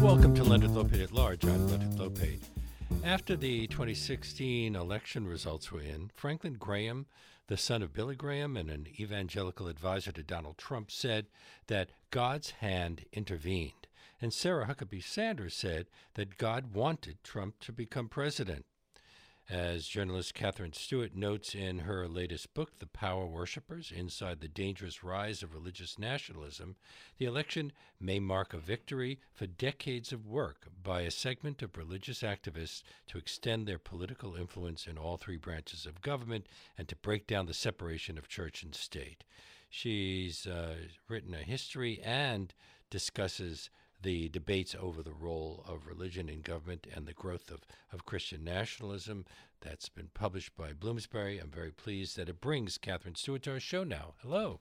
Welcome to Leonard Lopate at Large. I'm Leonard Lopate. After the 2016 election results were in, Franklin Graham, the son of Billy Graham and an evangelical advisor to Donald Trump, said that God's hand intervened. And Sarah Huckabee Sanders said that God wanted Trump to become president. As journalist Katherine Stewart notes in her latest book, The Power Worshippers Inside the Dangerous Rise of Religious Nationalism, the election may mark a victory for decades of work by a segment of religious activists to extend their political influence in all three branches of government and to break down the separation of church and state. She's uh, written a history and discusses the debates over the role of religion in government and the growth of, of Christian nationalism. That's been published by Bloomsbury. I'm very pleased that it brings Katherine Stewart to our show now. Hello.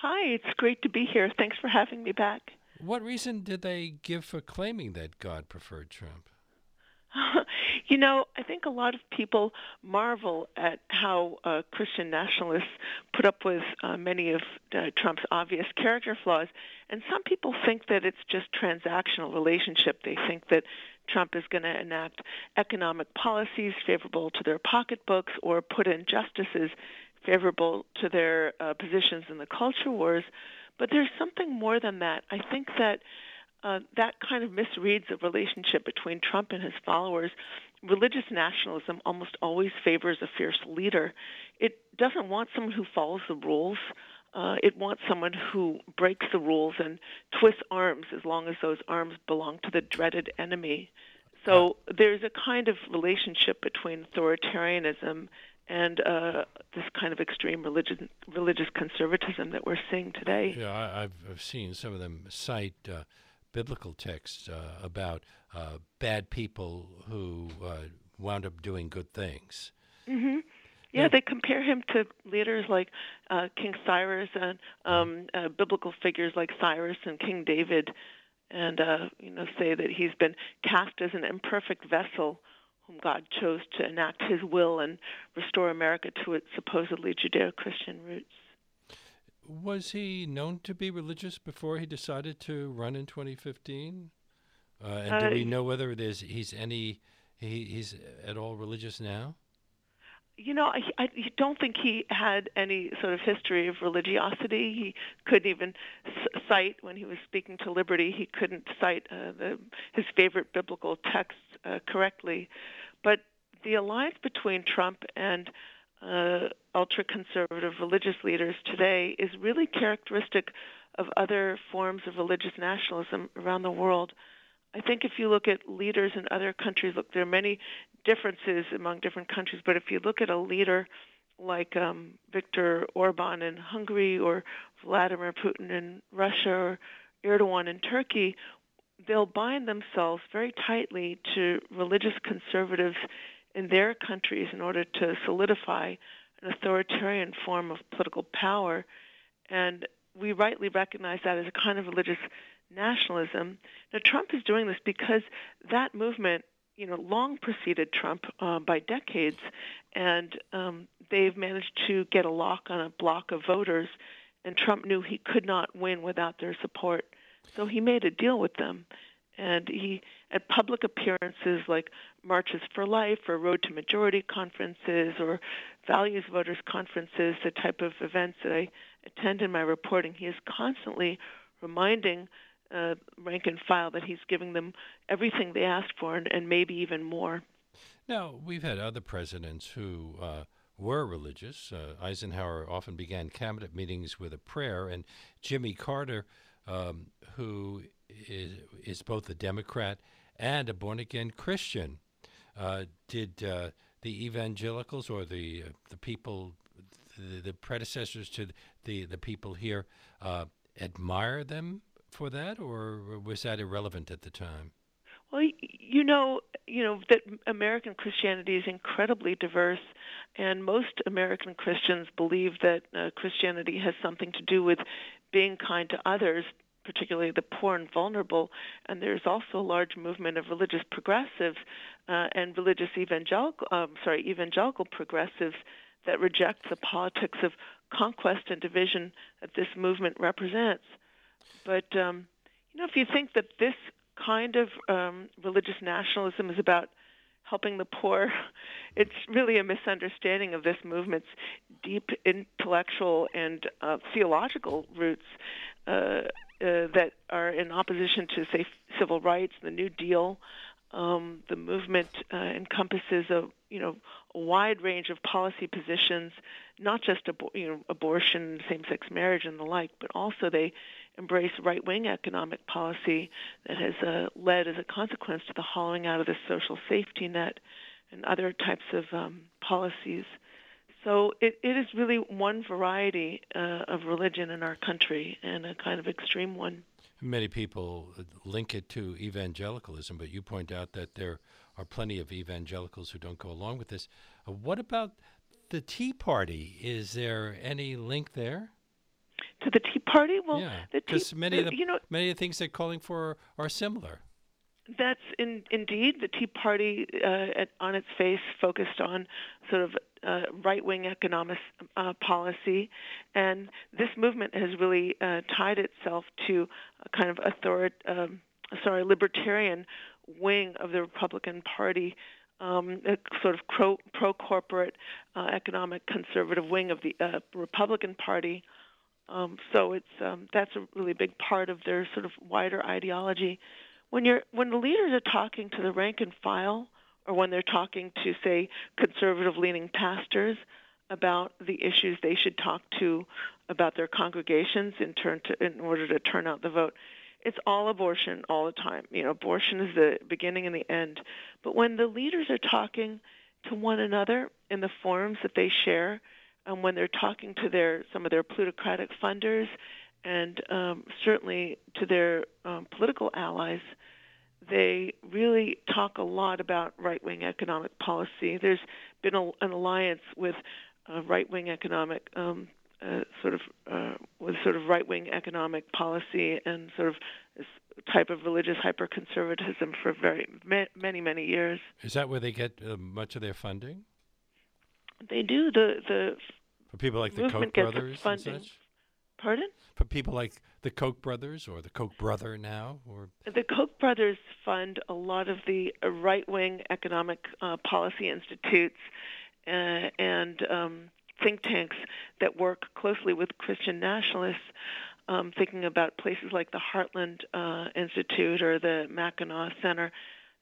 Hi, it's great to be here. Thanks for having me back. What reason did they give for claiming that God preferred Trump? you know, I think a lot of people marvel at how uh, Christian nationalists put up with uh, many of uh, Trump's obvious character flaws, and some people think that it's just transactional relationship. They think that Trump is going to enact economic policies favorable to their pocketbooks or put in justices favorable to their uh, positions in the culture wars. But there's something more than that. I think that uh, that kind of misreads the relationship between Trump and his followers. Religious nationalism almost always favors a fierce leader. It doesn't want someone who follows the rules. Uh, it wants someone who breaks the rules and twists arms as long as those arms belong to the dreaded enemy. So there's a kind of relationship between authoritarianism and uh, this kind of extreme religious religious conservatism that we're seeing today. Yeah, I, have I've seen some of them cite uh, biblical texts uh, about uh, bad people who uh, wound up doing good things. Mm-hmm. Yeah, they compare him to leaders like uh, King Cyrus and um, uh, biblical figures like Cyrus and King David, and uh, you know say that he's been cast as an imperfect vessel whom God chose to enact His will and restore America to its supposedly Judeo-Christian roots. Was he known to be religious before he decided to run in 2015? Uh, and do we uh, know whether there's he's any he, he's at all religious now? You know, I, I don't think he had any sort of history of religiosity. He couldn't even cite when he was speaking to Liberty. He couldn't cite uh, the, his favorite biblical texts uh, correctly. But the alliance between Trump and uh, ultra conservative religious leaders today is really characteristic of other forms of religious nationalism around the world. I think if you look at leaders in other countries, look, there are many differences among different countries, but if you look at a leader like um, Viktor Orban in Hungary or Vladimir Putin in Russia or Erdogan in Turkey, they'll bind themselves very tightly to religious conservatives in their countries in order to solidify an authoritarian form of political power. And we rightly recognize that as a kind of religious nationalism. Now, Trump is doing this because that movement, you know, long preceded Trump uh, by decades, and um, they've managed to get a lock on a block of voters. And Trump knew he could not win without their support, so he made a deal with them and he at public appearances like Marches for Life or Road to Majority conferences or Values Voters conferences, the type of events that I attend in my reporting, he is constantly reminding uh, rank and file that he's giving them everything they asked for and, and maybe even more. Now, we've had other presidents who uh, were religious. Uh, Eisenhower often began cabinet meetings with a prayer, and Jimmy Carter, um, who is, is both a Democrat and a born again Christian. Uh, did uh, the evangelicals or the uh, the people, the, the, predecessors to the the people here, uh, admire them for that, or was that irrelevant at the time? Well, you know, you know that American Christianity is incredibly diverse, and most American Christians believe that uh, Christianity has something to do with being kind to others, particularly the poor and vulnerable. And there's also a large movement of religious progressives uh, and religious evangelical, um, sorry, evangelical progressives that reject the politics of conquest and division that this movement represents. But um, you know, if you think that this kind of um, religious nationalism is about helping the poor, it's really a misunderstanding of this movement's deep intellectual and uh, theological roots uh, uh, that are in opposition to, say, civil rights, the New Deal. Um, the movement uh, encompasses a you know a wide range of policy positions, not just abo- you know abortion, same-sex marriage, and the like, but also they embrace right-wing economic policy that has uh, led, as a consequence, to the hollowing out of the social safety net and other types of um, policies. So it, it is really one variety uh, of religion in our country, and a kind of extreme one. Many people link it to evangelicalism, but you point out that there are plenty of evangelicals who don't go along with this. Uh, what about the Tea Party? Is there any link there? To the Tea Party? Well, yeah, because many of the you know many of the things they're calling for are similar. That's in, indeed the Tea Party uh, at, on its face focused on sort of uh, right-wing economic uh, policy, and this movement has really uh, tied itself to a kind of author, um, sorry, libertarian wing of the Republican Party, um, a sort of pro, pro-corporate uh, economic conservative wing of the uh, Republican Party. Um, so it's um, that's a really big part of their sort of wider ideology. When you're when the leaders are talking to the rank and file, or when they're talking to say conservative-leaning pastors about the issues they should talk to about their congregations in turn to in order to turn out the vote, it's all abortion all the time. You know, abortion is the beginning and the end. But when the leaders are talking to one another in the forums that they share, and when they're talking to their some of their plutocratic funders, and um, certainly to their um, political allies, they really talk a lot about right-wing economic policy. There's been a, an alliance with uh, right-wing economic um, uh, sort of uh, with sort of right-wing economic policy and sort of this type of religious hyper-conservatism for very many many years. Is that where they get uh, much of their funding? They do. The the for people like the Koch brothers funding. and such. Pardon? For people like the Koch brothers or the Koch brother now, or the Koch brothers fund a lot of the right-wing economic uh, policy institutes uh, and um, think tanks that work closely with Christian nationalists, um, thinking about places like the Heartland uh, Institute or the Mackinac Center.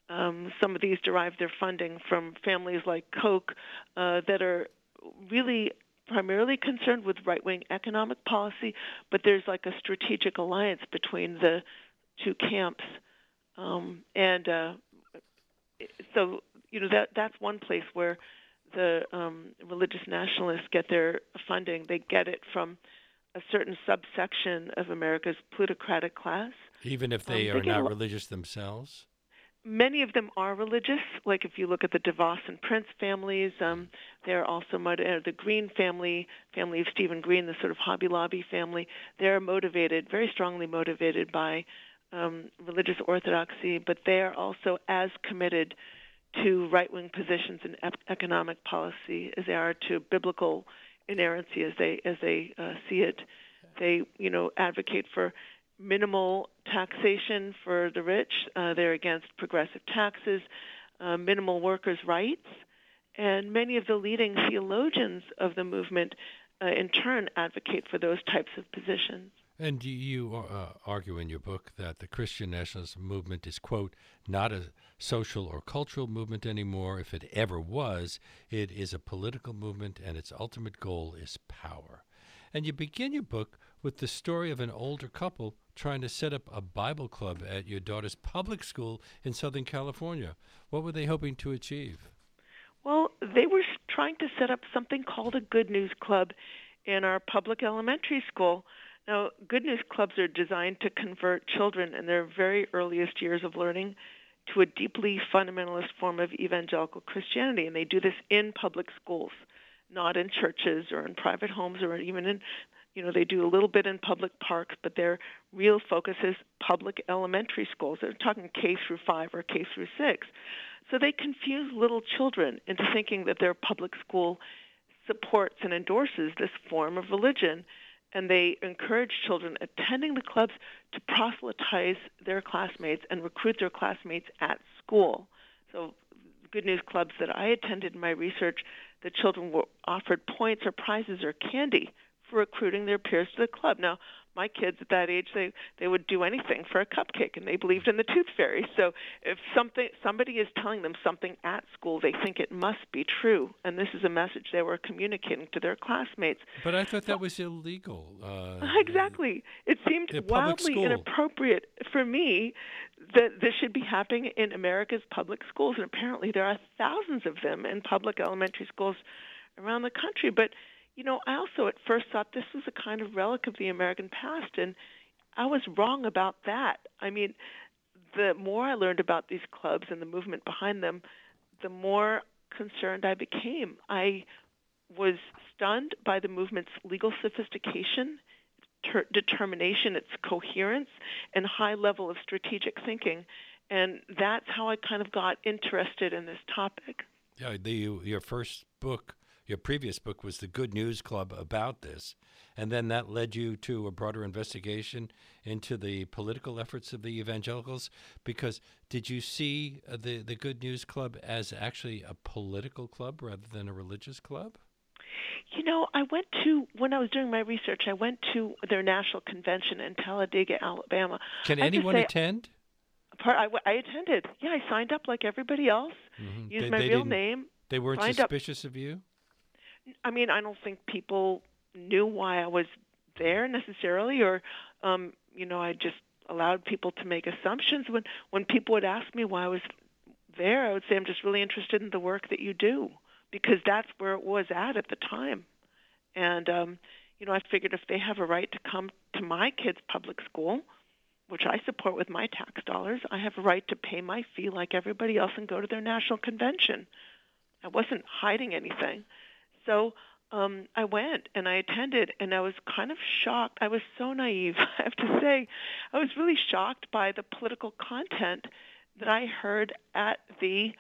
Um, some of these derive their funding from families like Koch uh, that are really primarily concerned with right wing economic policy, but there's like a strategic alliance between the two camps. Um, and uh, so, you know, that that's one place where the um, religious nationalists get their funding. They get it from a certain subsection of America's plutocratic class. Even if they um, are they not religious themselves? Many of them are religious. Like if you look at the DeVos and Prince families, um, they're also motivated. Uh, the Green family, family of Stephen Green, the sort of Hobby Lobby family, they're motivated, very strongly motivated by um, religious orthodoxy, but they are also as committed to right-wing positions in ep- economic policy as they are to biblical inerrancy as they as they uh, see it. They you know advocate for minimal taxation for the rich. Uh, they're against progressive taxes, uh, minimal workers' rights, and many of the leading theologians of the movement, uh, in turn, advocate for those types of positions. And you uh, argue in your book that the Christian nationalist movement is, quote, not a social or cultural movement anymore. If it ever was, it is a political movement, and its ultimate goal is power. And you begin your book with the story of an older couple trying to set up a Bible club at your daughter's public school in Southern California. What were they hoping to achieve? Well, they were trying to set up something called a Good News Club in our public elementary school. Now, Good News Clubs are designed to convert children in their very earliest years of learning to a deeply fundamentalist form of evangelical Christianity, and they do this in public schools, not in churches or in private homes or even in You know, they do a little bit in public parks, but their real focus is public elementary schools. They're talking K through 5 or K through 6. So they confuse little children into thinking that their public school supports and endorses this form of religion and they encourage children attending the clubs to proselytize their classmates and recruit their classmates at school. So, good news clubs that I attended in my research, the children were offered points or prizes or candy for recruiting their peers to the club. Now, my kids at that age they they would do anything for a cupcake and they believed in the tooth fairy. So if something somebody is telling them something at school they think it must be true. And this is a message they were communicating to their classmates. But i thought that was illegal uh, exactly. It seemed wildly school. inappropriate for me that this should be happening in america's public schools. And apparently there are thousands of them in public elementary schools around the country. But you know, I also at first thought this was a kind of relic of the American past, and I was wrong about that. I mean, the more I learned about these clubs and the movement behind them, the more concerned I became. I was stunned by the movement's legal sophistication, ter- determination, its coherence, and high level of strategic thinking. And that's how I kind of got interested in this topic. Yeah, the, your first book your previous book was the Good News Club about this, and then that led you to a broader investigation into the political efforts of the evangelicals. Because did you see uh, the the Good News Club as actually a political club rather than a religious club? You know, I went to when I was doing my research. I went to their national convention in Talladega, Alabama. Can anyone say, attend? Part, I, I, attended. Yeah, I signed up like everybody else. Mm-hmm. Used they, my they real name. They weren't suspicious up. of you. I mean, I don't think people knew why I was there necessarily, or um, you know, I just allowed people to make assumptions. When when people would ask me why I was there, I would say I'm just really interested in the work that you do because that's where it was at at the time. And um, you know, I figured if they have a right to come to my kids' public school, which I support with my tax dollars, I have a right to pay my fee like everybody else and go to their national convention. I wasn't hiding anything. So um, I went and I attended, and I was kind of shocked. I was so naive, I have to say. I was really shocked by the political content that I heard at the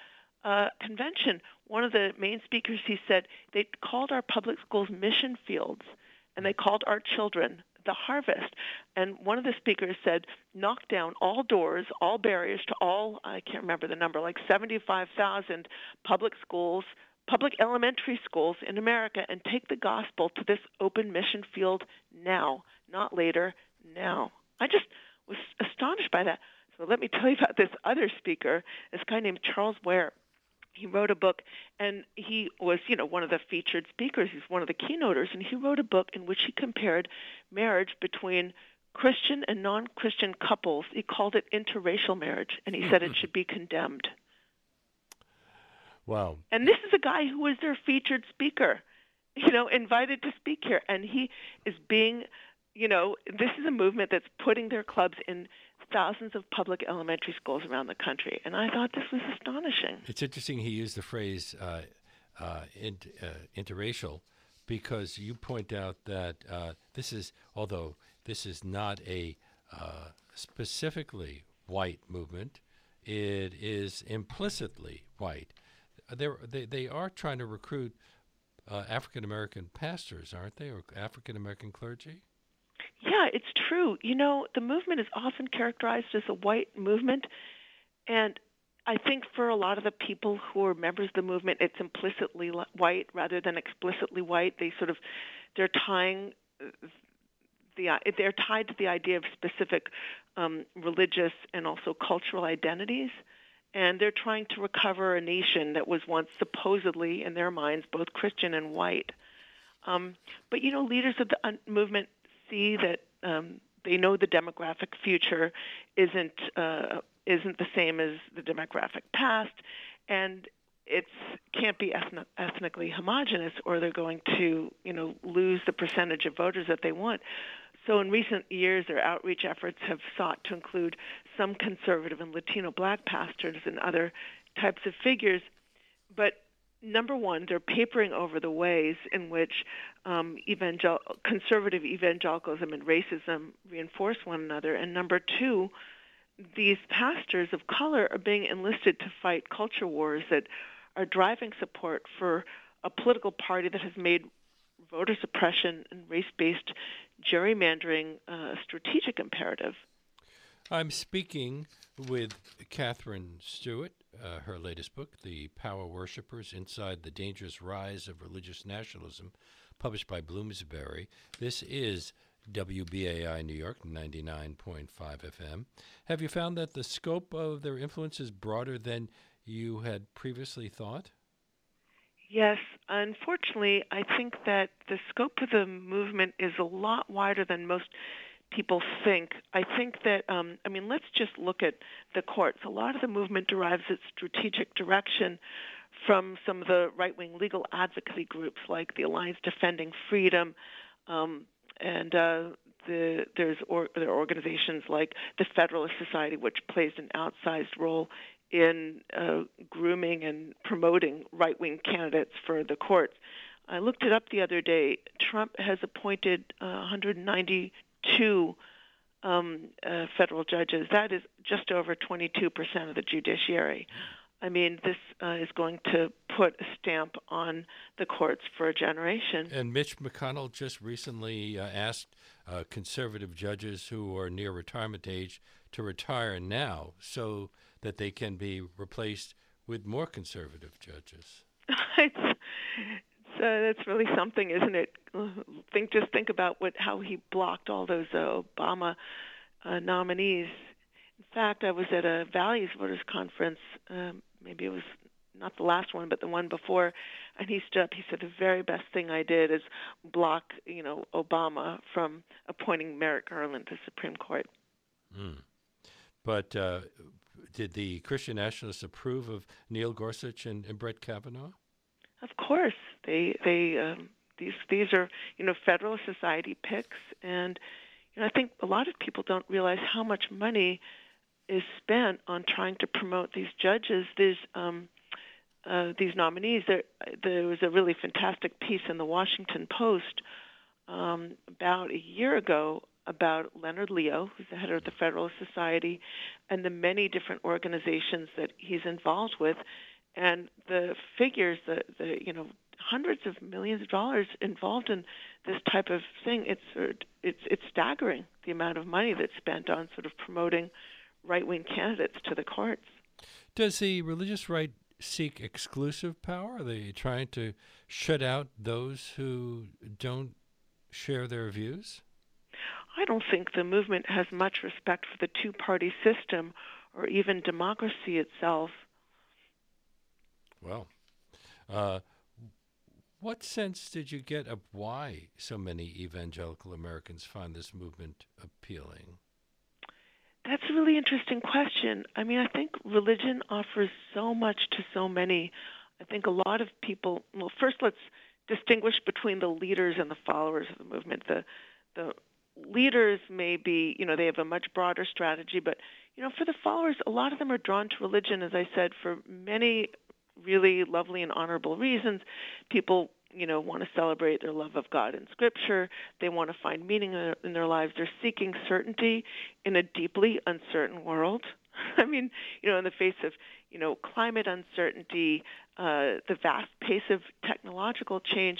uh, convention. One of the main speakers, he said, they called our public schools mission fields, and they called our children the harvest. And one of the speakers said, knock down all doors, all barriers to all, I can't remember the number, like 75,000 public schools, public elementary schools in America and take the gospel to this open mission field now, not later, now. I just was astonished by that. So let me tell you about this other speaker, this guy named Charles Ware. He wrote a book, and he was, you know, one of the featured speakers. He's one of the keynoters, and he wrote a book in which he compared marriage between Christian and non-Christian couples. He called it interracial marriage, and he said it should be condemned. Wow. And this is a guy who was their featured speaker, you know, invited to speak here. And he is being, you know, this is a movement that's putting their clubs in thousands of public elementary schools around the country. And I thought this was astonishing. It's interesting he used the phrase uh, uh, uh, interracial because you point out that uh, this is, although this is not a uh, specifically white movement, it is implicitly white they they are trying to recruit uh, African American pastors, aren't they, or African American clergy? Yeah, it's true. You know, the movement is often characterized as a white movement, and I think for a lot of the people who are members of the movement, it's implicitly white rather than explicitly white. They sort of they're tying the they're tied to the idea of specific um, religious and also cultural identities and they're trying to recover a nation that was once supposedly, in their minds, both Christian and white. Um, but you know, leaders of the un- movement see that um, they know the demographic future isn't uh, isn't the same as the demographic past, and it can't be ethnic, ethnically homogenous, or they're going to you know lose the percentage of voters that they want. So in recent years, their outreach efforts have sought to include some conservative and Latino black pastors and other types of figures. But number one, they're papering over the ways in which um, evangel- conservative evangelicalism and racism reinforce one another, and number two, these pastors of color are being enlisted to fight culture wars that are driving support for a political party that has made voter suppression and race-based gerrymandering uh, a strategic imperative. I'm speaking with Katherine Stewart, uh, her latest book, The Power Worshippers Inside the Dangerous Rise of Religious Nationalism, published by Bloomsbury. This is WBAI New York, 99.5 FM. Have you found that the scope of their influence is broader than you had previously thought? Yes, unfortunately, I think that the scope of the movement is a lot wider than most people think. I think that, um, I mean, let's just look at the courts. A lot of the movement derives its strategic direction from some of the right wing legal advocacy groups like the Alliance Defending Freedom. Um, and uh, the, there's or, there are organizations like the Federalist Society, which plays an outsized role in uh, grooming and promoting right wing candidates for the courts. I looked it up the other day. Trump has appointed uh, 190 two um, uh, federal judges. That is just over 22% of the judiciary. I mean, this uh, is going to put a stamp on the courts for a generation. And Mitch McConnell just recently uh, asked uh, conservative judges who are near retirement age to retire now so that they can be replaced with more conservative judges. it's, uh, that's really something, isn't it? Think just think about what how he blocked all those uh, Obama uh, nominees. In fact, I was at a Values Voters Conference. Um, maybe it was not the last one, but the one before, and he stood up. He said the very best thing I did is block, you know, Obama from appointing Merrick Garland to Supreme Court. Mm. But uh, did the Christian Nationalists approve of Neil Gorsuch and, and Brett Kavanaugh? Of course, they they um, these these are you know Federalist Society picks, and you know I think a lot of people don't realize how much money is spent on trying to promote these judges, these um, uh, these nominees. There there was a really fantastic piece in the Washington Post um, about a year ago about Leonard Leo, who's the head of the Federalist Society, and the many different organizations that he's involved with and the figures, the the you know hundreds of millions of dollars involved in this type of thing. It's it's it's staggering the amount of money that's spent on sort of promoting right wing candidates to the courts. Does the religious right seek exclusive power? Are they trying to shut out those who don't share their views? I don't think the movement has much respect for the two party system or even democracy itself. Well, uh, what sense did you get of why so many evangelical Americans find this movement appealing? That's a really interesting question. I mean, I think religion offers so much to so many. I think a lot of people. Well, first, let's distinguish between the leaders and the followers of the movement. The the leaders may be, you know, they have a much broader strategy, but you know, for the followers, a lot of them are drawn to religion, as I said, for many really lovely and honorable reasons. People, you know, want to celebrate their love of God in Scripture. They want to find meaning in their lives. They're seeking certainty in a deeply uncertain world. I mean, you know, in the face of, you know, climate uncertainty, uh, the vast pace of technological change,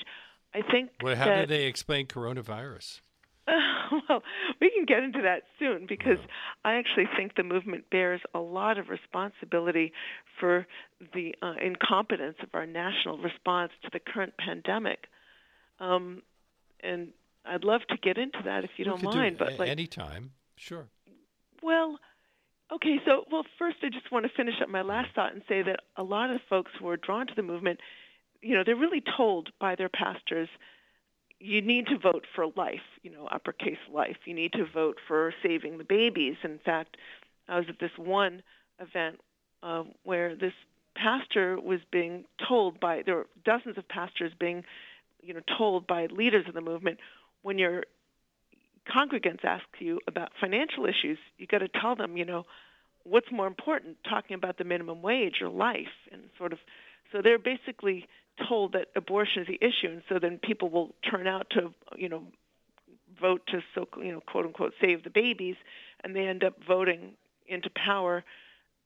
I think. Well, how that, do they explain coronavirus? well, we can get into that soon because I actually think the movement bears a lot of responsibility for the uh, incompetence of our national response to the current pandemic. Um, and I'd love to get into that if you we don't mind. Do but like anytime, sure. Well, okay. So, well, first, I just want to finish up my last thought and say that a lot of the folks who are drawn to the movement, you know, they're really told by their pastors you need to vote for life, you know, uppercase life. You need to vote for saving the babies. In fact, I was at this one event uh, where this pastor was being told by there were dozens of pastors being, you know, told by leaders of the movement when your congregants ask you about financial issues, you got to tell them, you know, what's more important, talking about the minimum wage or life, and sort of So they're basically told that abortion is the issue, and so then people will turn out to, you know, vote to so you know quote unquote save the babies, and they end up voting into power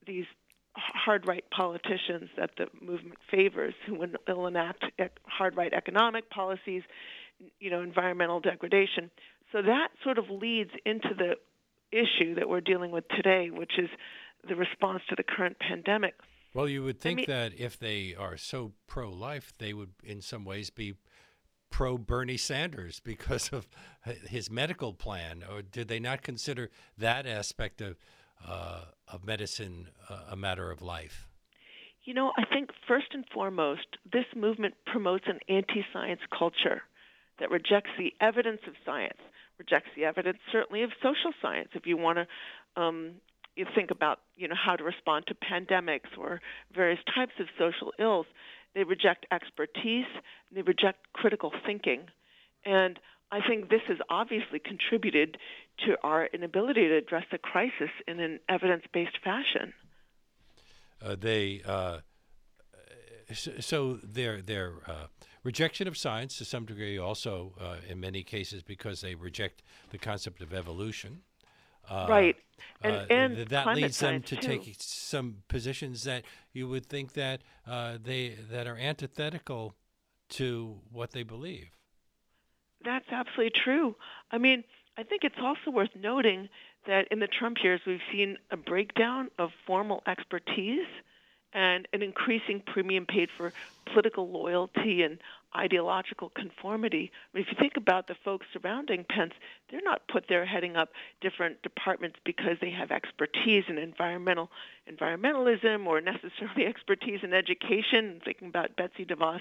these hard right politicians that the movement favors, who will enact hard right economic policies, you know, environmental degradation. So that sort of leads into the issue that we're dealing with today, which is the response to the current pandemic. Well, you would think I mean, that if they are so pro life, they would in some ways be pro Bernie Sanders because of his medical plan. Or did they not consider that aspect of, uh, of medicine uh, a matter of life? You know, I think first and foremost, this movement promotes an anti science culture that rejects the evidence of science, rejects the evidence certainly of social science. If you want to um, you think about you know how to respond to pandemics or various types of social ills, they reject expertise, they reject critical thinking, and I think this has obviously contributed to our inability to address the crisis in an evidence-based fashion. Uh, they uh, so, their their uh, rejection of science to some degree also uh, in many cases because they reject the concept of evolution. Uh, right, and, uh, and that leads them to too. take some positions that you would think that they that are antithetical to what they believe. That's absolutely true. I mean, I think it's also worth noting that in the Trump years, we've seen a breakdown of formal expertise and an increasing premium paid for political loyalty and ideological conformity. I mean, if you think about the folks surrounding Pence, they're not put there heading up different departments because they have expertise in environmental environmentalism or necessarily expertise in education. Thinking about Betsy DeVos,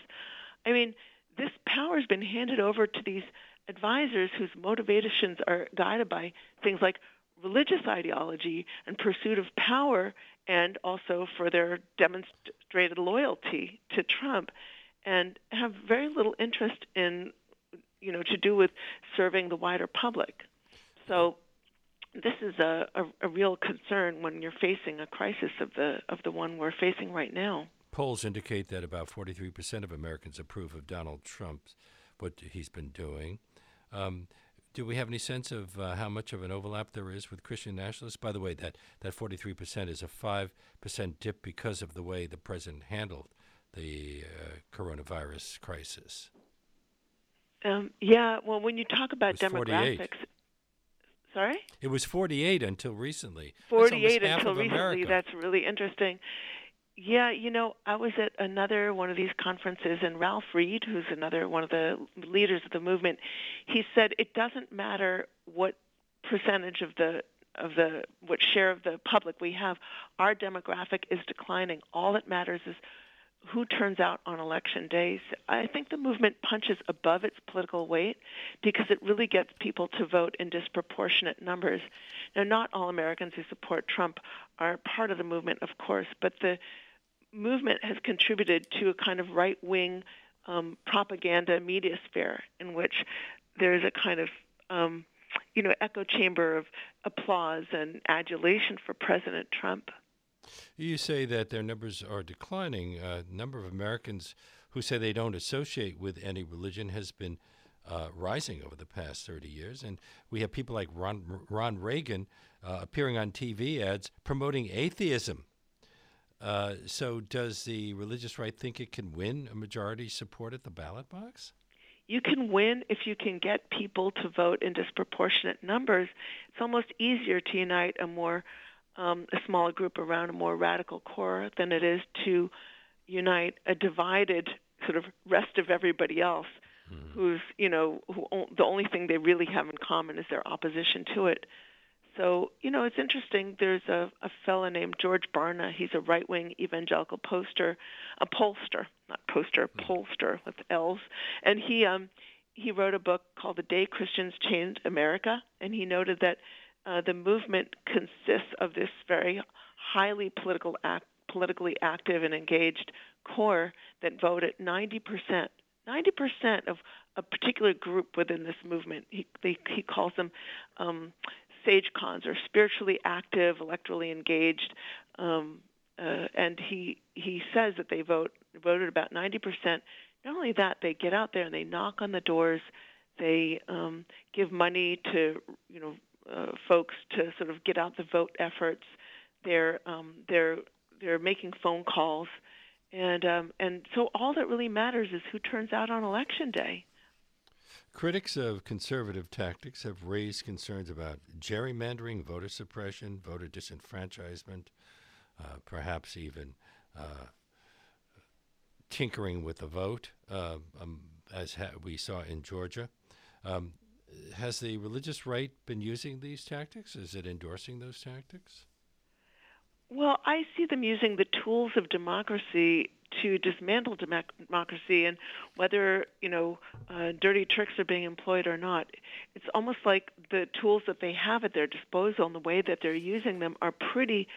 I mean, this power has been handed over to these advisors whose motivations are guided by things like religious ideology and pursuit of power and also for their demonstrated loyalty to Trump and have very little interest in you know to do with serving the wider public. So this is a, a, a real concern when you're facing a crisis of the of the one we're facing right now. Polls indicate that about 43% of Americans approve of Donald Trump, what he's been doing. Um, do we have any sense of uh, how much of an overlap there is with Christian nationalists? By the way, that, that 43% is a 5% dip because of the way the president handled the uh, coronavirus crisis. Um, yeah, well, when you talk about demographics, 48. sorry? It was 48 until recently. 48 until recently. America. That's really interesting. Yeah, you know, I was at another one of these conferences, and Ralph Reed, who's another one of the leaders of the movement, he said it doesn't matter what percentage of the of the what share of the public we have, our demographic is declining. All that matters is who turns out on election days. I think the movement punches above its political weight because it really gets people to vote in disproportionate numbers. Now, not all Americans who support Trump are part of the movement, of course, but the movement has contributed to a kind of right wing um, propaganda media sphere in which there's a kind of um, you know echo chamber of applause and adulation for President Trump. You say that their numbers are declining. A uh, number of Americans who say they don't associate with any religion has been uh, rising over the past 30 years. And we have people like Ron, Ron Reagan uh, appearing on TV ads promoting atheism. Uh, so, does the religious right think it can win a majority support at the ballot box? You can win if you can get people to vote in disproportionate numbers. It's almost easier to unite a more um, a smaller group around a more radical core than it is to unite a divided sort of rest of everybody else, mm-hmm. who's you know who the only thing they really have in common is their opposition to it. So, you know, it's interesting. There's a, a fellow named George Barna. He's a right wing evangelical poster, a pollster, not poster, mm. pollster with L's. And he um, he wrote a book called The Day Christians Changed America. And he noted that uh, the movement consists of this very highly political act, politically active and engaged core that voted 90%. 90% of a particular group within this movement. He, they, he calls them um, sage cons are spiritually active, electorally engaged, um, uh, and he he says that they vote voted about 90%. Not only that, they get out there and they knock on the doors. They um, give money to you know uh, folks to sort of get out the vote efforts. They're um, they're they're making phone calls, and um, and so all that really matters is who turns out on election day. Critics of conservative tactics have raised concerns about gerrymandering, voter suppression, voter disenfranchisement, uh, perhaps even uh, tinkering with the vote, uh, um, as ha- we saw in Georgia. Um, has the religious right been using these tactics? Is it endorsing those tactics? Well, I see them using the tools of democracy to dismantle democracy, and whether you know uh, dirty tricks are being employed or not, it's almost like the tools that they have at their disposal and the way that they're using them are pretty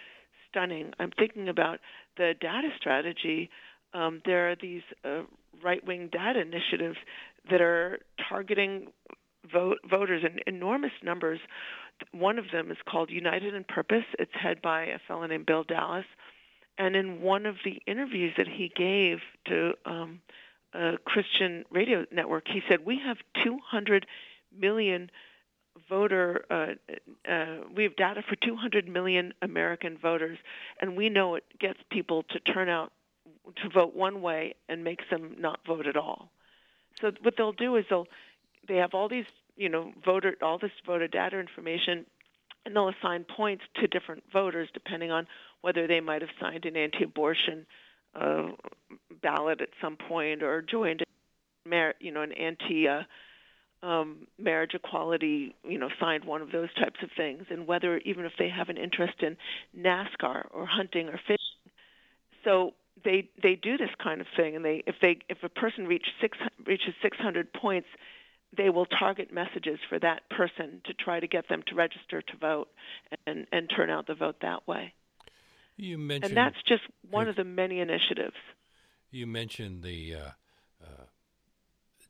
stunning. I'm thinking about the data strategy. Um, there are these uh, right-wing data initiatives that are targeting vote, voters in enormous numbers. One of them is called United in Purpose. It's headed by a fellow named Bill Dallas. And in one of the interviews that he gave to um, a Christian radio network, he said, We have 200 million voter, uh, uh, we have data for 200 million American voters, and we know it gets people to turn out to vote one way and makes them not vote at all. So what they'll do is they'll they have all these you know voter all this voter data information and they'll assign points to different voters depending on whether they might have signed an anti-abortion uh, ballot at some point or joined mar- you know an anti uh, um, marriage equality, you know, signed one of those types of things, and whether even if they have an interest in NASCAR or hunting or fishing. So they they do this kind of thing, and they if they if a person reach six, reaches 600 points, they will target messages for that person to try to get them to register to vote and, and turn out the vote that way. You mentioned, and that's just one of the many initiatives. You mentioned the uh, uh,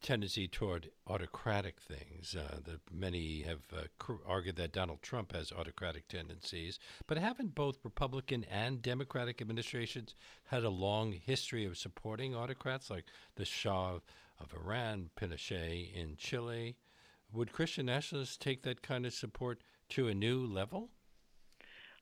tendency toward autocratic things. Uh, that many have uh, argued that Donald Trump has autocratic tendencies, but haven't both Republican and Democratic administrations had a long history of supporting autocrats, like the Shah of Iran, Pinochet in Chile. Would Christian nationalists take that kind of support to a new level?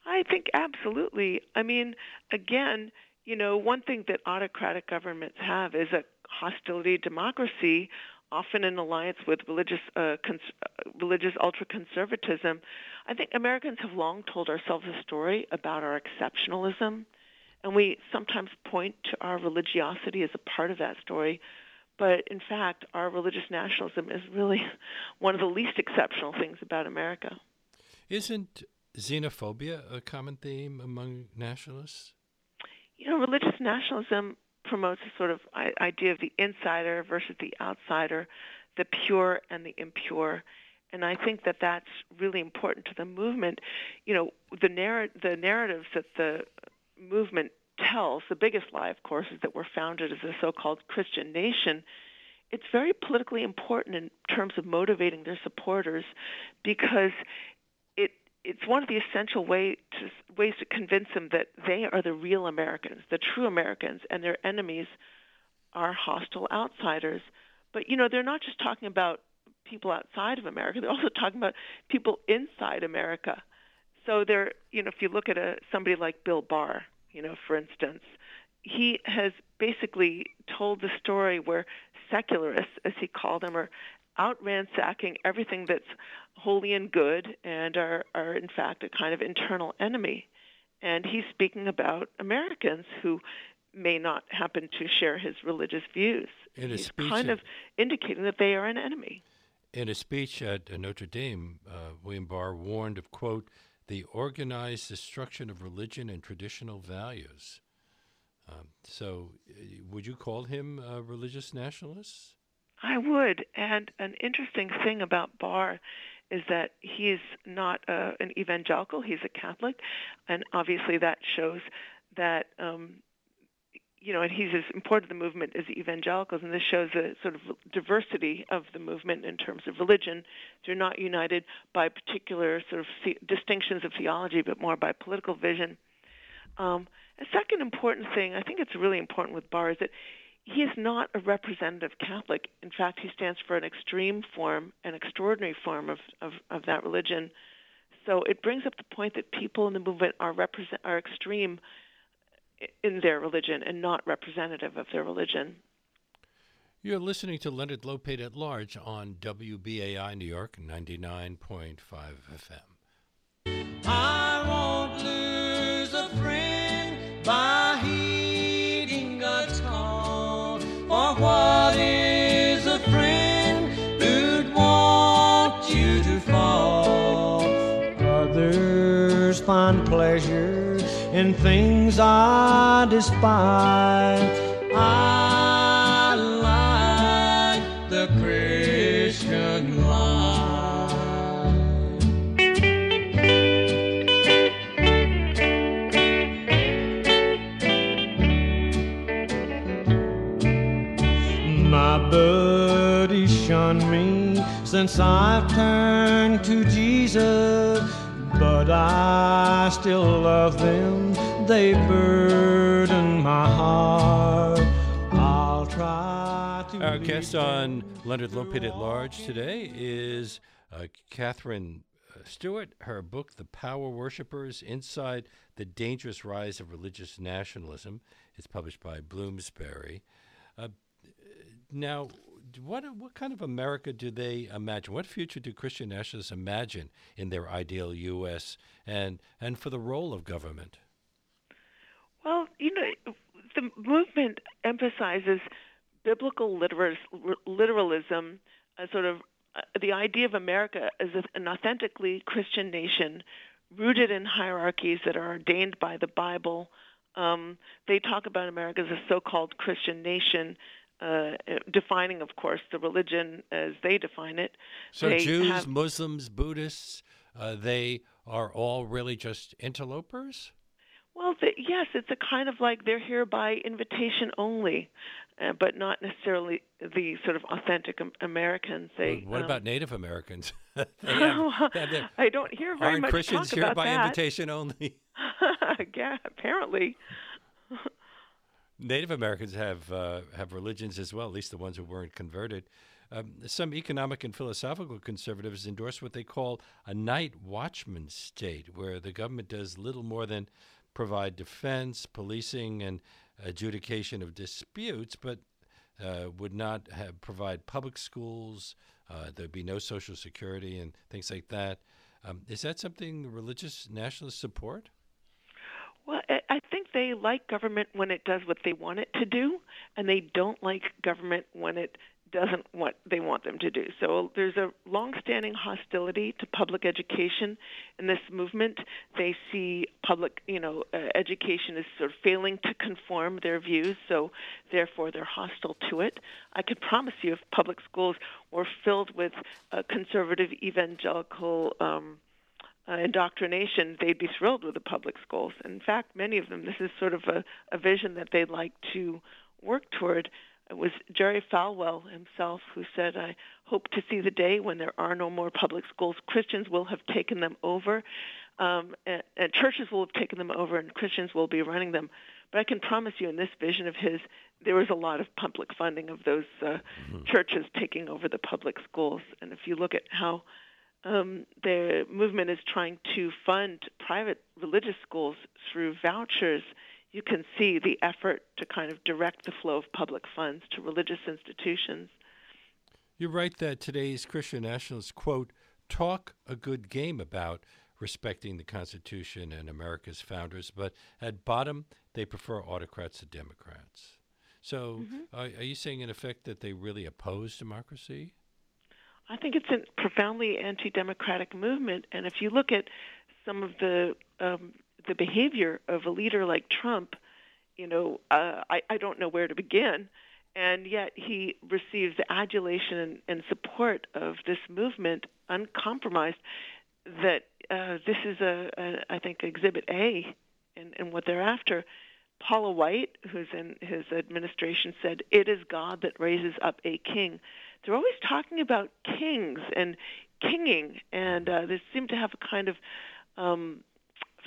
I think absolutely. I mean, again, you know, one thing that autocratic governments have is a hostility to democracy, often in alliance with religious uh, cons- uh, religious ultra conservatism. I think Americans have long told ourselves a story about our exceptionalism, and we sometimes point to our religiosity as a part of that story. But in fact, our religious nationalism is really one of the least exceptional things about America. Isn't xenophobia a common theme among nationalists? You know, religious nationalism promotes a sort of idea of the insider versus the outsider, the pure and the impure. And I think that that's really important to the movement. You know, the, narr- the narratives that the movement tells, the biggest lie, of course, is that we're founded as a so called Christian nation. It's very politically important in terms of motivating their supporters because it it's one of the essential way to, ways to convince them that they are the real Americans, the true Americans, and their enemies are hostile outsiders. But you know, they're not just talking about people outside of America; they're also talking about people inside America. So they're, you know, if you look at a somebody like Bill Barr, you know, for instance, he has basically told the story where secularists, as he called them, are out ransacking everything that's holy and good and are, are in fact a kind of internal enemy. And he's speaking about Americans who may not happen to share his religious views. In he's speech kind of indicating that they are an enemy. In a speech at Notre Dame, uh, William Barr warned of, quote, the organized destruction of religion and traditional values. Um, so, uh, would you call him a religious nationalist? I would. And an interesting thing about Barr is that he's not uh, an evangelical, he's a Catholic. And obviously, that shows that um, you know, and he's as important to the movement as evangelicals, and this shows a sort of diversity of the movement in terms of religion. They're not united by particular sort of distinctions of theology, but more by political vision. Um, A second important thing, I think it's really important with Barr, is that he is not a representative Catholic. In fact, he stands for an extreme form, an extraordinary form of, of, of that religion. So it brings up the point that people in the movement are represent are extreme in their religion and not representative of their religion. You're listening to Leonard Lopate at Large on WBAI New York 99.5 FM. I won't lose things friend by I like the Christian life. My in I despise. I since I've turned to Jesus, but I still love them. They burden my heart. I'll try to. Our guest on Leonard Lopate at Large today is uh, Katherine uh, Stewart. Her book, The Power Worshippers Inside the Dangerous Rise of Religious Nationalism, is published by Bloomsbury. Uh, now, what what kind of America do they imagine? What future do Christian nationalists imagine in their ideal U.S. and and for the role of government? Well, you know, the movement emphasizes biblical literalism, as sort of uh, the idea of America as an authentically Christian nation rooted in hierarchies that are ordained by the Bible. Um, they talk about America as a so-called Christian nation uh, defining, of course, the religion as they define it. So they Jews, have, Muslims, Buddhists, uh, they are all really just interlopers. Well, the, yes, it's a kind of like they're here by invitation only, uh, but not necessarily the sort of authentic Americans. They, well, what um, about Native Americans? have, I don't hear very much Christians here by that. invitation only? yeah, apparently. Native Americans have uh, have religions as well, at least the ones who weren't converted. Um, some economic and philosophical conservatives endorse what they call a night watchman state, where the government does little more than provide defense, policing, and adjudication of disputes, but uh, would not have, provide public schools. Uh, there'd be no social security and things like that. Um, is that something religious nationalists support? Well, I think they like government when it does what they want it to do, and they don't like government when it doesn't what they want them to do. So there's a long-standing hostility to public education in this movement. They see public, you know, uh, education as sort of failing to conform their views, so therefore they're hostile to it. I can promise you, if public schools were filled with uh, conservative evangelical um, uh, indoctrination, they'd be thrilled with the public schools. In fact, many of them, this is sort of a, a vision that they'd like to work toward. It was Jerry Falwell himself who said, I hope to see the day when there are no more public schools. Christians will have taken them over, um, and, and churches will have taken them over, and Christians will be running them. But I can promise you, in this vision of his, there was a lot of public funding of those uh, mm-hmm. churches taking over the public schools. And if you look at how um, the movement is trying to fund private religious schools through vouchers, you can see the effort to kind of direct the flow of public funds to religious institutions. You write that today's Christian nationalists, quote, talk a good game about respecting the Constitution and America's founders, but at bottom, they prefer autocrats to Democrats. So, mm-hmm. are, are you saying, in effect, that they really oppose democracy? I think it's a profoundly anti-democratic movement, and if you look at some of the um, the behavior of a leader like Trump, you know, uh, I, I don't know where to begin, and yet he receives the adulation and, and support of this movement uncompromised. That uh, this is a, a, I think, Exhibit A in, in what they're after. Paula White, who's in his administration, said, "It is God that raises up a king." They're always talking about kings and kinging, and uh, they seem to have a kind of um,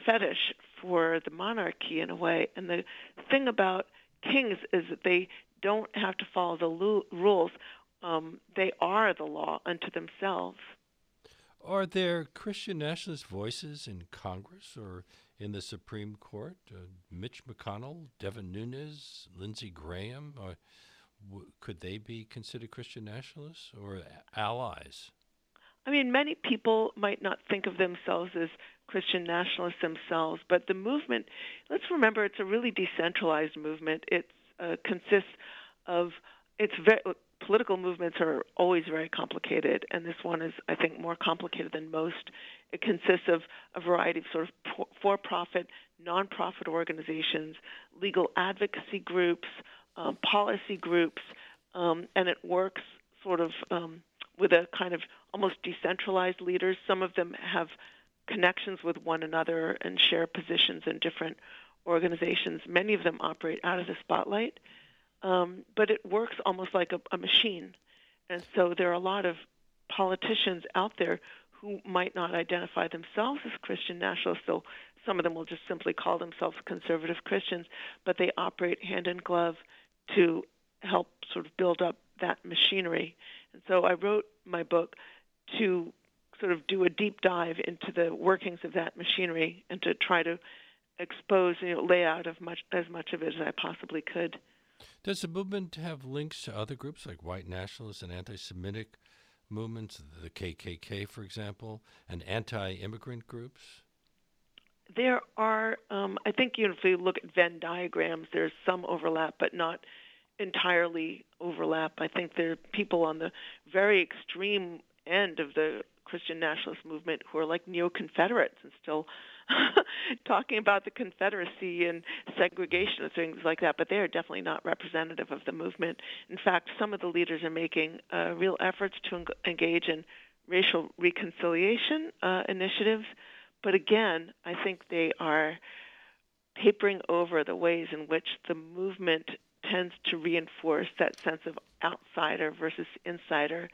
fetish for the monarchy in a way. And the thing about kings is that they don't have to follow the lo- rules. Um, they are the law unto themselves. Are there Christian nationalist voices in Congress or in the Supreme Court? Uh, Mitch McConnell, Devin Nunes, Lindsey Graham, or w- could they be considered Christian nationalists or allies? I mean, many people might not think of themselves as Christian nationalists themselves, but the movement, let's remember, it's a really decentralized movement. It uh, consists of, it's very, political movements are always very complicated, and this one is, I think, more complicated than most. It consists of a variety of sort of for profit, nonprofit organizations, legal advocacy groups, um, policy groups, um, and it works sort of um, with a kind of almost decentralized leaders. Some of them have connections with one another and share positions in different organizations. Many of them operate out of the spotlight, um, but it works almost like a, a machine. And so there are a lot of politicians out there who might not identify themselves as Christian nationalists, so some of them will just simply call themselves conservative Christians, but they operate hand in glove to help sort of build up that machinery. And so I wrote my book to sort of do a deep dive into the workings of that machinery and to try to expose, you know, lay out of much as much of it as I possibly could. Does the movement have links to other groups like white nationalists and anti-Semitic movements, the KKK, for example, and anti-immigrant groups? There are, um, I think, you know, if you look at Venn diagrams, there's some overlap, but not entirely overlap. I think there are people on the very extreme end of the Christian nationalist movement who are like neo Confederates and still talking about the Confederacy and segregation and things like that, but they are definitely not representative of the movement. In fact, some of the leaders are making uh, real efforts to engage in racial reconciliation uh, initiatives, but again, I think they are papering over the ways in which the movement tends to reinforce that sense of outsider versus insider,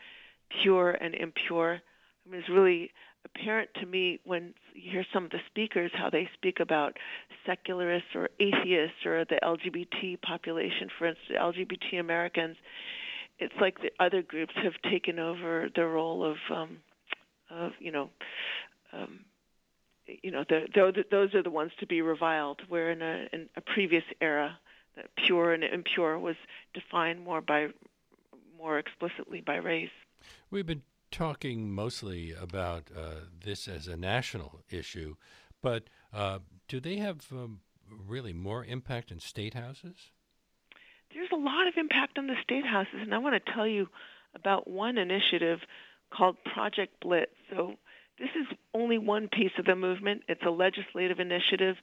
pure and impure. I mean, it's really apparent to me when you hear some of the speakers how they speak about secularists or atheists or the LGBT population, for instance, LGBT Americans. It's like the other groups have taken over the role of, um, of you know, um, you know, the, the, those are the ones to be reviled. Where in a, in a previous era, that pure and impure was defined more by, more explicitly by race. We've been talking mostly about uh, this as a national issue, but uh, do they have um, really more impact in state houses? There's a lot of impact on the state houses, and I want to tell you about one initiative called Project Blitz. So this is only one piece of the movement. It's a legislative initiative.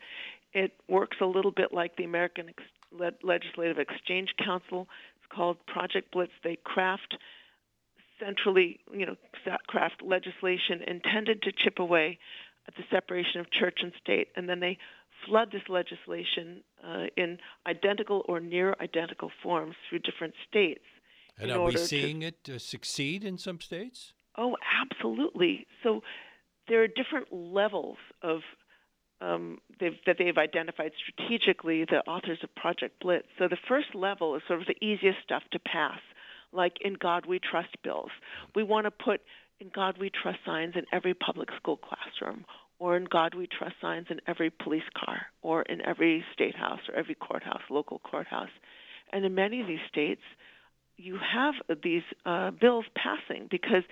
It works a little bit like the American Ex- Legislative Exchange Council. It's called Project Blitz. They craft centrally, you know, craft legislation intended to chip away at the separation of church and state, and then they flood this legislation uh, in identical or near identical forms through different states. And are we seeing to, it uh, succeed in some states? Oh, absolutely. So there are different levels of um, they've, that they've identified strategically, the authors of Project Blitz. So the first level is sort of the easiest stuff to pass like in God We Trust bills. We want to put in God We Trust signs in every public school classroom, or in God We Trust signs in every police car, or in every state house, or every courthouse, local courthouse. And in many of these states, you have these uh, bills passing because,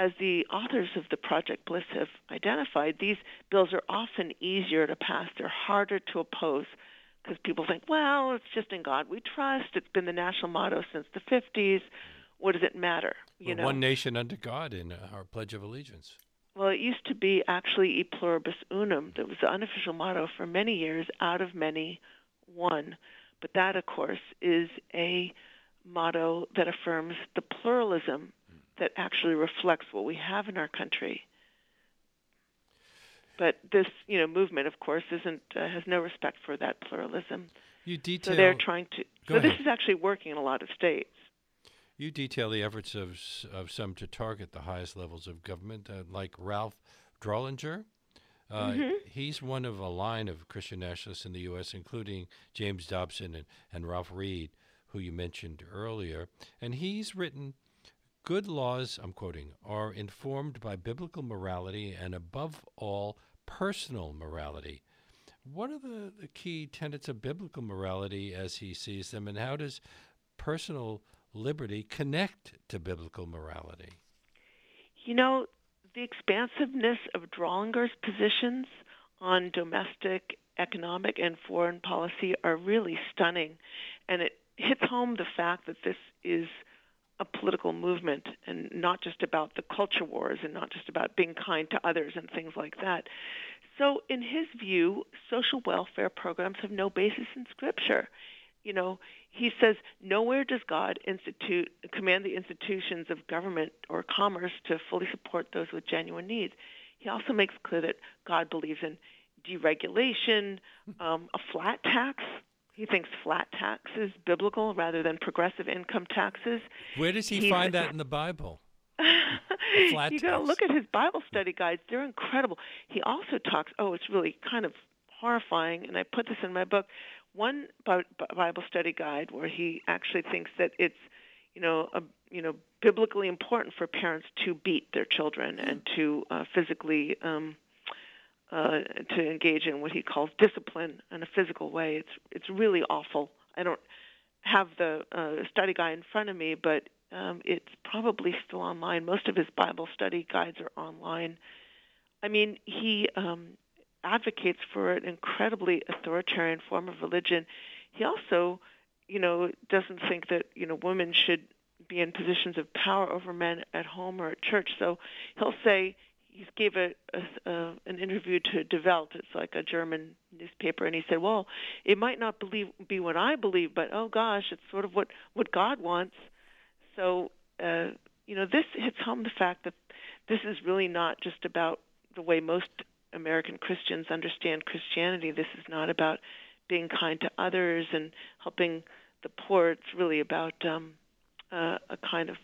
as the authors of the Project Blitz have identified, these bills are often easier to pass. They're harder to oppose because people think, well, it's just in God we trust. It's been the national motto since the 50s. What does it matter? You We're know, one nation under God in uh, our Pledge of Allegiance. Well, it used to be actually e pluribus unum. That was the unofficial motto for many years. Out of many, one. But that, of course, is a motto that affirms the pluralism that actually reflects what we have in our country. But this, you know, movement, of course, isn't uh, has no respect for that pluralism. You detail. So they're trying to. So ahead. this is actually working in a lot of states. You detail the efforts of of some to target the highest levels of government, uh, like Ralph Drollinger, Uh, mm-hmm. He's one of a line of Christian nationalists in the U.S., including James Dobson and, and Ralph Reed, who you mentioned earlier. And he's written Good laws, I'm quoting, are informed by biblical morality and above all, personal morality. What are the, the key tenets of biblical morality as he sees them, and how does personal liberty connect to biblical morality? You know, the expansiveness of Drollinger's positions on domestic, economic, and foreign policy are really stunning. And it hits home the fact that this is a political movement and not just about the culture wars and not just about being kind to others and things like that. So, in his view, social welfare programs have no basis in Scripture. You know, he says nowhere does God institute command the institutions of government or commerce to fully support those with genuine needs. He also makes clear that God believes in deregulation, um, a flat tax. He thinks flat tax is biblical rather than progressive income taxes. Where does he find that in the Bible? you got to look at his Bible study guides; they're incredible. He also talks. Oh, it's really kind of horrifying, and I put this in my book one Bible study guide where he actually thinks that it's you know a, you know biblically important for parents to beat their children and to uh, physically um, uh, to engage in what he calls discipline in a physical way. It's it's really awful. I don't have the uh, study guide in front of me, but um, it's probably still online. Most of his Bible study guides are online. I mean, he um, advocates for an incredibly authoritarian form of religion. He also, you know, doesn't think that you know women should be in positions of power over men at home or at church. So he'll say he gave a, a, a an interview to Die. It's like a German newspaper, and he said, "Well, it might not believe be what I believe, but oh gosh, it's sort of what what God wants." So uh, you know, this hits home the fact that this is really not just about the way most American Christians understand Christianity. This is not about being kind to others and helping the poor. It's really about um, uh, a kind of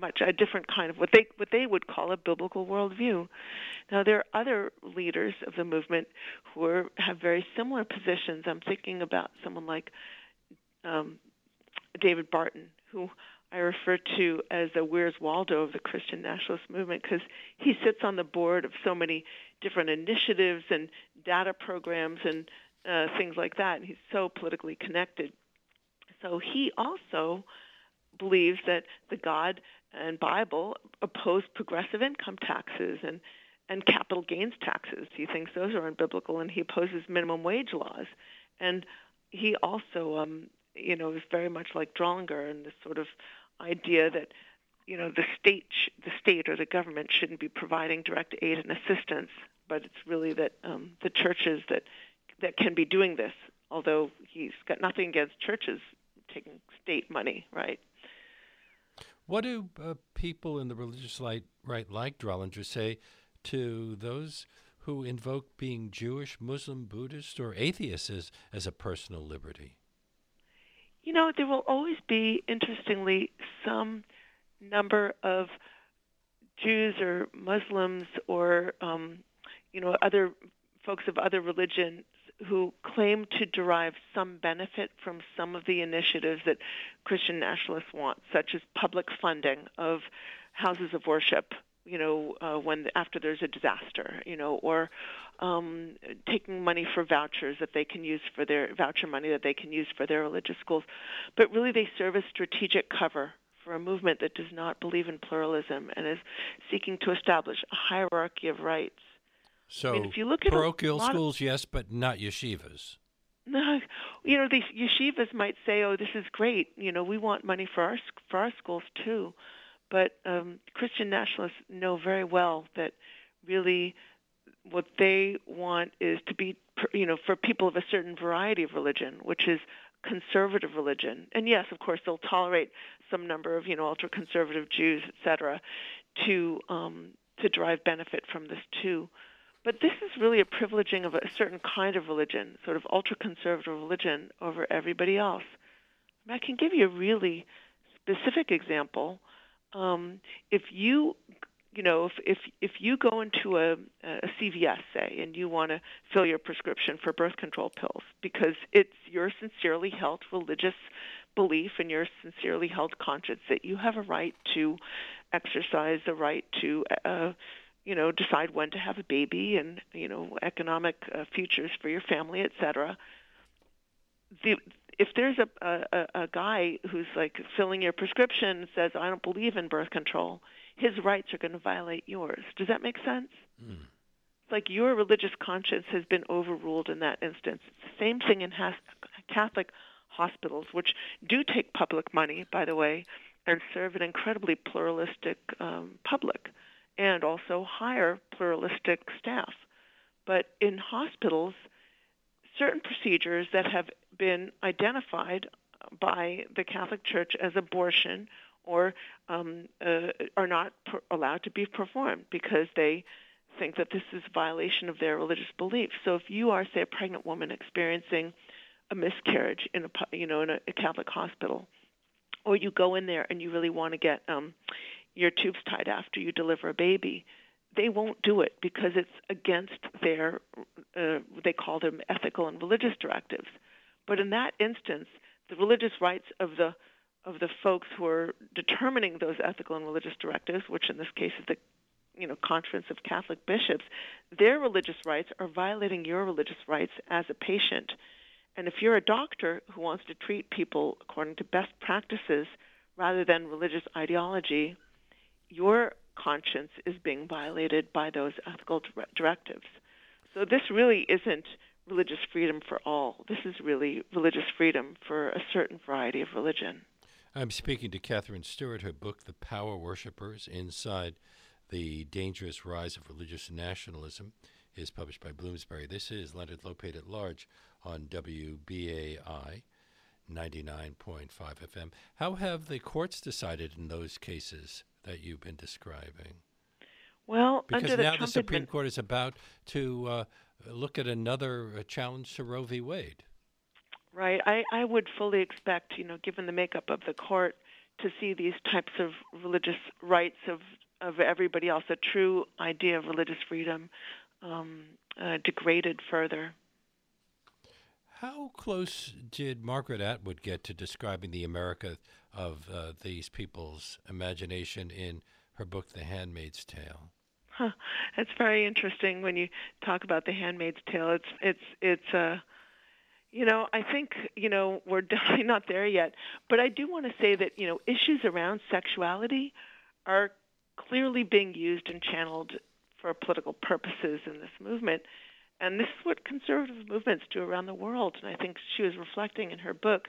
much a different kind of what they what they would call a biblical worldview. Now there are other leaders of the movement who are, have very similar positions. I'm thinking about someone like um, David Barton, who I refer to as the Where's Waldo of the Christian nationalist movement because he sits on the board of so many different initiatives and data programs and uh, things like that. And he's so politically connected. So he also believes that the God and Bible oppose progressive income taxes and and capital gains taxes. He thinks those are unbiblical, and he opposes minimum wage laws. And he also, um, you know, is very much like Drollinger and this sort of idea that you know the state sh- the state or the government shouldn't be providing direct aid and assistance, but it's really that um, the churches that that can be doing this. Although he's got nothing against churches taking state money, right? What do uh, people in the religious light, right like Drollinger say to those who invoke being Jewish, Muslim, Buddhist, or atheist as, as a personal liberty? You know, there will always be, interestingly, some number of Jews or Muslims or um, you know other folks of other religions who claim to derive some benefit from some of the initiatives that Christian nationalists want, such as public funding of houses of worship you know, uh, when after there's a disaster, you know, or um, taking money for vouchers that they can use for their voucher money that they can use for their religious schools, but really they serve as strategic cover for a movement that does not believe in pluralism and is seeking to establish a hierarchy of rights. So, I mean, if you look at parochial schools, of, yes, but not yeshivas. No, you know, the yeshivas might say, "Oh, this is great. You know, we want money for our for our schools too." But um, Christian nationalists know very well that really what they want is to be, you know, for people of a certain variety of religion, which is conservative religion. And yes, of course, they'll tolerate some number of, you know, ultra-conservative Jews, etc., to um, to derive benefit from this too. But this is really a privileging of a certain kind of religion, sort of ultra-conservative religion, over everybody else. I can give you a really specific example um, if you you know, if if if you go into a, a CVS say and you want to fill your prescription for birth control pills because it's your sincerely held religious belief and your sincerely held conscience that you have a right to exercise the right to uh, you know decide when to have a baby and you know economic uh, futures for your family etc the if there's a, a a guy who's like filling your prescription and says I don't believe in birth control his rights are going to violate yours. Does that make sense? Mm. It's like your religious conscience has been overruled in that instance. It's the same thing in has- Catholic hospitals, which do take public money, by the way, and serve an incredibly pluralistic um, public and also hire pluralistic staff. But in hospitals, certain procedures that have been identified by the Catholic Church as abortion or um, uh, are not per- allowed to be performed because they think that this is a violation of their religious beliefs. So if you are, say, a pregnant woman experiencing a miscarriage in a you know in a, a Catholic hospital, or you go in there and you really want to get um, your tubes tied after you deliver a baby, they won't do it because it's against their uh, they call them ethical and religious directives. But in that instance, the religious rights of the of the folks who are determining those ethical and religious directives, which in this case is the you know conference of Catholic bishops, their religious rights are violating your religious rights as a patient. And if you're a doctor who wants to treat people according to best practices rather than religious ideology, your conscience is being violated by those ethical directives. So this really isn't religious freedom for all. This is really religious freedom for a certain variety of religion. I'm speaking to Katherine Stewart. Her book, The Power Worshippers Inside the Dangerous Rise of Religious Nationalism, is published by Bloomsbury. This is Leonard Lopate at Large on WBAI 99.5 FM. How have the courts decided in those cases that you've been describing? Well, because now the, the Supreme Court is about to uh, look at another uh, challenge to Roe v. Wade. Right. I, I would fully expect, you know, given the makeup of the court, to see these types of religious rights of of everybody else, a true idea of religious freedom, um, uh, degraded further. How close did Margaret Atwood get to describing the America of uh, these people's imagination in her book, The Handmaid's Tale? Huh. That's very interesting when you talk about The Handmaid's Tale. It's it's it's a uh, you know, I think, you know, we're definitely not there yet. But I do want to say that, you know, issues around sexuality are clearly being used and channeled for political purposes in this movement. And this is what conservative movements do around the world. And I think she was reflecting in her book.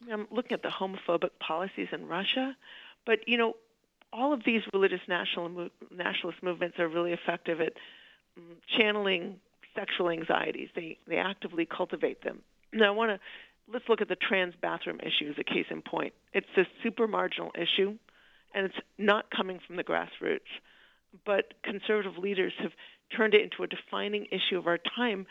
I mean, I'm looking at the homophobic policies in Russia. But, you know, all of these religious national, nationalist movements are really effective at um, channeling sexual anxieties. They, they actively cultivate them now, I want to let's look at the trans bathroom issue as a case in point. It's a super marginal issue, and it's not coming from the grassroots. But conservative leaders have turned it into a defining issue of our time.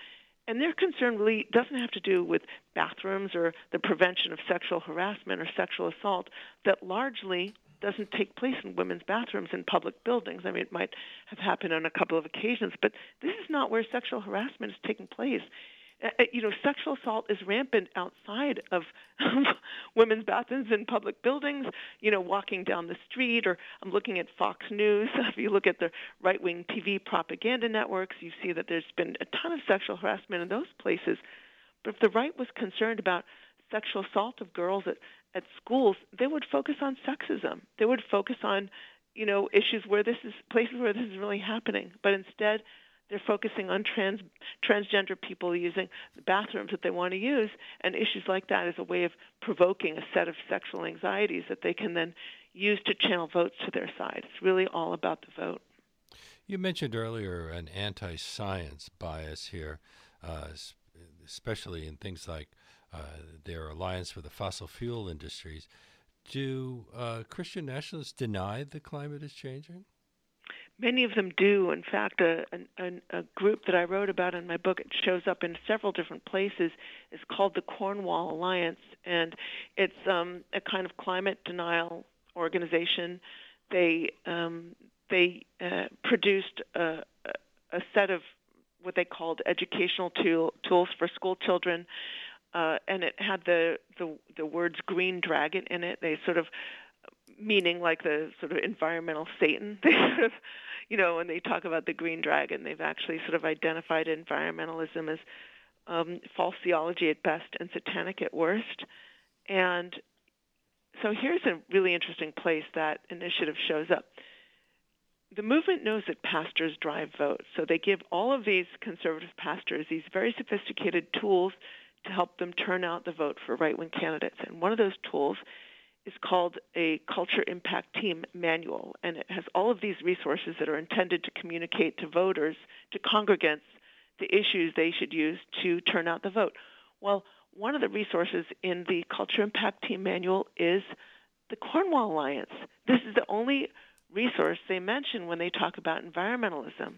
And their concern really doesn't have to do with bathrooms or the prevention of sexual harassment or sexual assault, that largely doesn't take place in women's bathrooms in public buildings. I mean, it might have happened on a couple of occasions, but this is not where sexual harassment is taking place. Uh, uh, you know, sexual assault is rampant outside of women's bathrooms in public buildings. You know, walking down the street, or I'm looking at Fox News. If you look at the right-wing TV propaganda networks, you see that there's been a ton of sexual harassment in those places. But if the right was concerned about sexual assault of girls at at schools, they would focus on sexism. They would focus on, you know, issues where this is places where this is really happening. But instead, they're focusing on trans transgender people using the bathrooms that they want to use, and issues like that as a way of provoking a set of sexual anxieties that they can then use to channel votes to their side. It's really all about the vote. You mentioned earlier an anti-science bias here, uh, especially in things like uh, their alliance with the fossil fuel industries. Do uh, Christian nationalists deny the climate is changing? Many of them do. In fact, a, a, a, group that I wrote about in my book, it shows up in several different places, is called the Cornwall Alliance, and it's um, a kind of climate denial organization. They um, they uh, produced a, a set of what they called educational tool, tools for school children, uh, and it had the, the the words "green dragon" in it. They sort of meaning like the sort of environmental Satan. They sort of, you know, when they talk about the green dragon, they've actually sort of identified environmentalism as um, false theology at best and satanic at worst. And so here's a really interesting place that initiative shows up. The movement knows that pastors drive votes, so they give all of these conservative pastors these very sophisticated tools to help them turn out the vote for right wing candidates. And one of those tools is called a Culture Impact Team Manual, and it has all of these resources that are intended to communicate to voters, to congregants, the issues they should use to turn out the vote. Well, one of the resources in the Culture Impact Team Manual is the Cornwall Alliance. This is the only resource they mention when they talk about environmentalism.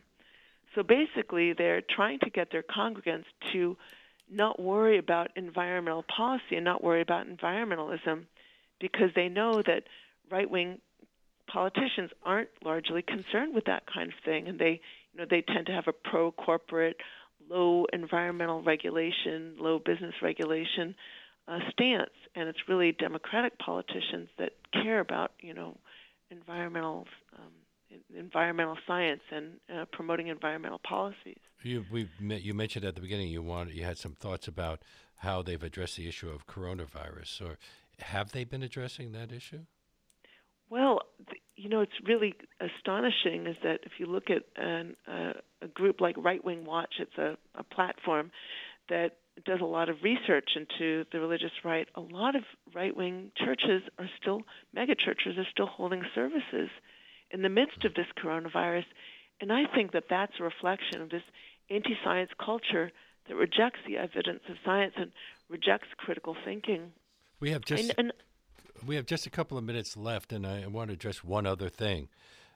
So basically, they're trying to get their congregants to not worry about environmental policy and not worry about environmentalism because they know that right wing politicians aren't largely concerned with that kind of thing. And they you know they tend to have a pro corporate low environmental regulation low business regulation uh, stance. And it's really democratic politicians that care about you know environmental um, environmental science and uh, promoting environmental policies. You we you mentioned at the beginning you wanted you had some thoughts about how they've addressed the issue of coronavirus, or have they been addressing that issue? Well, you know, it's really astonishing is that if you look at an, uh, a group like Right Wing Watch, it's a, a platform that does a lot of research into the religious right. A lot of right wing churches are still, mega churches are still holding services in the midst of this coronavirus. And I think that that's a reflection of this anti science culture that rejects the evidence of science and rejects critical thinking. We have just. And, and, we have just a couple of minutes left, and I want to address one other thing.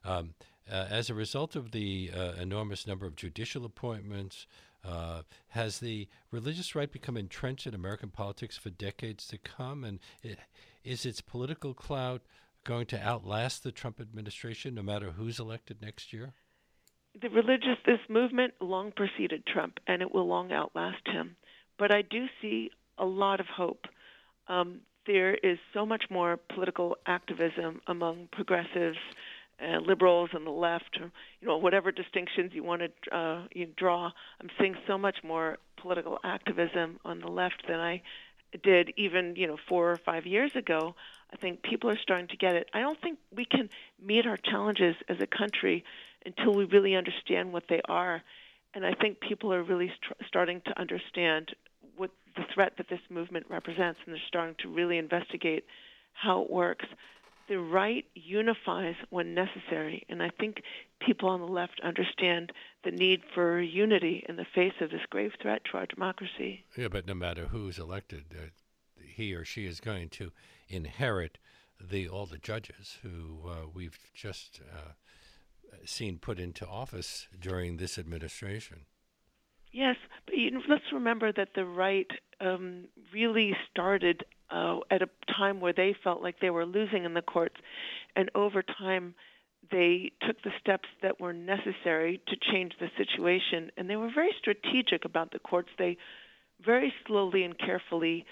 Um, uh, as a result of the uh, enormous number of judicial appointments, uh, has the religious right become entrenched in American politics for decades to come? And it, is its political clout going to outlast the Trump administration, no matter who's elected next year? The religious, this movement long preceded Trump, and it will long outlast him. But I do see a lot of hope. Um, there is so much more political activism among progressives uh, liberals and the left, or, you know, whatever distinctions you want to uh, you draw. I'm seeing so much more political activism on the left than I did even, you know, four or five years ago. I think people are starting to get it. I don't think we can meet our challenges as a country until we really understand what they are. And I think people are really st- starting to understand the threat that this movement represents, and they're starting to really investigate how it works the right unifies when necessary. And I think people on the left understand the need for unity in the face of this grave threat to our democracy. Yeah, but no matter who's elected, uh, he or she is going to inherit the all the judges who uh, we've just uh, seen put into office during this administration. Yes, but you know, let's remember that the right um, really started uh, at a time where they felt like they were losing in the courts, and over time they took the steps that were necessary to change the situation, and they were very strategic about the courts. They very slowly and carefully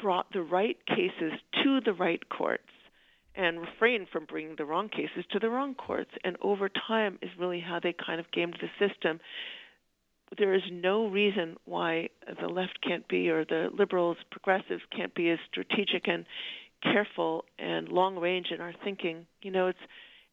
brought the right cases to the right courts and refrained from bringing the wrong cases to the wrong courts. And over time is really how they kind of gamed the system there is no reason why the left can't be, or the liberals, progressives can't be as strategic and careful and long range in our thinking. You know, it's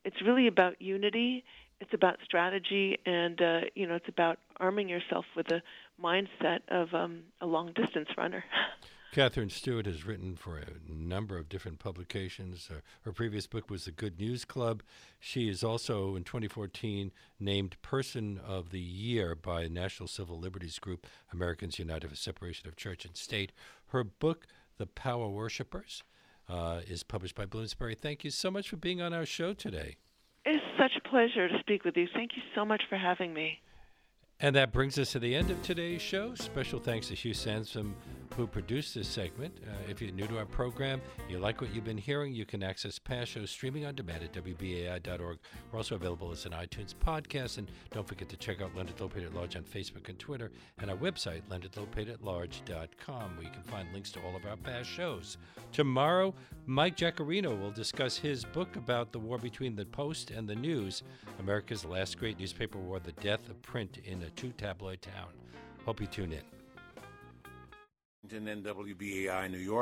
it's really about unity. It's about strategy, and uh, you know, it's about arming yourself with a mindset of um, a long distance runner. Katherine Stewart has written for a number of different publications. Her, her, previous book was The Good News Club. She is also, in 2014, named Person of the Year by National Civil Liberties Group, Americans United for Separation of Church and State. Her book, The Power Worshippers, uh, is published by Bloomsbury. Thank you so much for being on our show today. It's such a pleasure to speak with you. Thank you so much for having me. And that brings us to the end of today's show. Special thanks to Hugh Sansom who produced this segment. Uh, if you're new to our program, you like what you've been hearing, you can access past shows streaming on demand at WBAI.org. We're also available as an iTunes podcast. And don't forget to check out Leonard Lopate at Large on Facebook and Twitter, and our website, leonardlopateatlarge.com, where you can find links to all of our past shows. Tomorrow, Mike Jaccarino will discuss his book about the war between the Post and the News, America's last great newspaper war, the death of print in a two tabloid town. Hope you tune in. Washington, NWBAI, New York.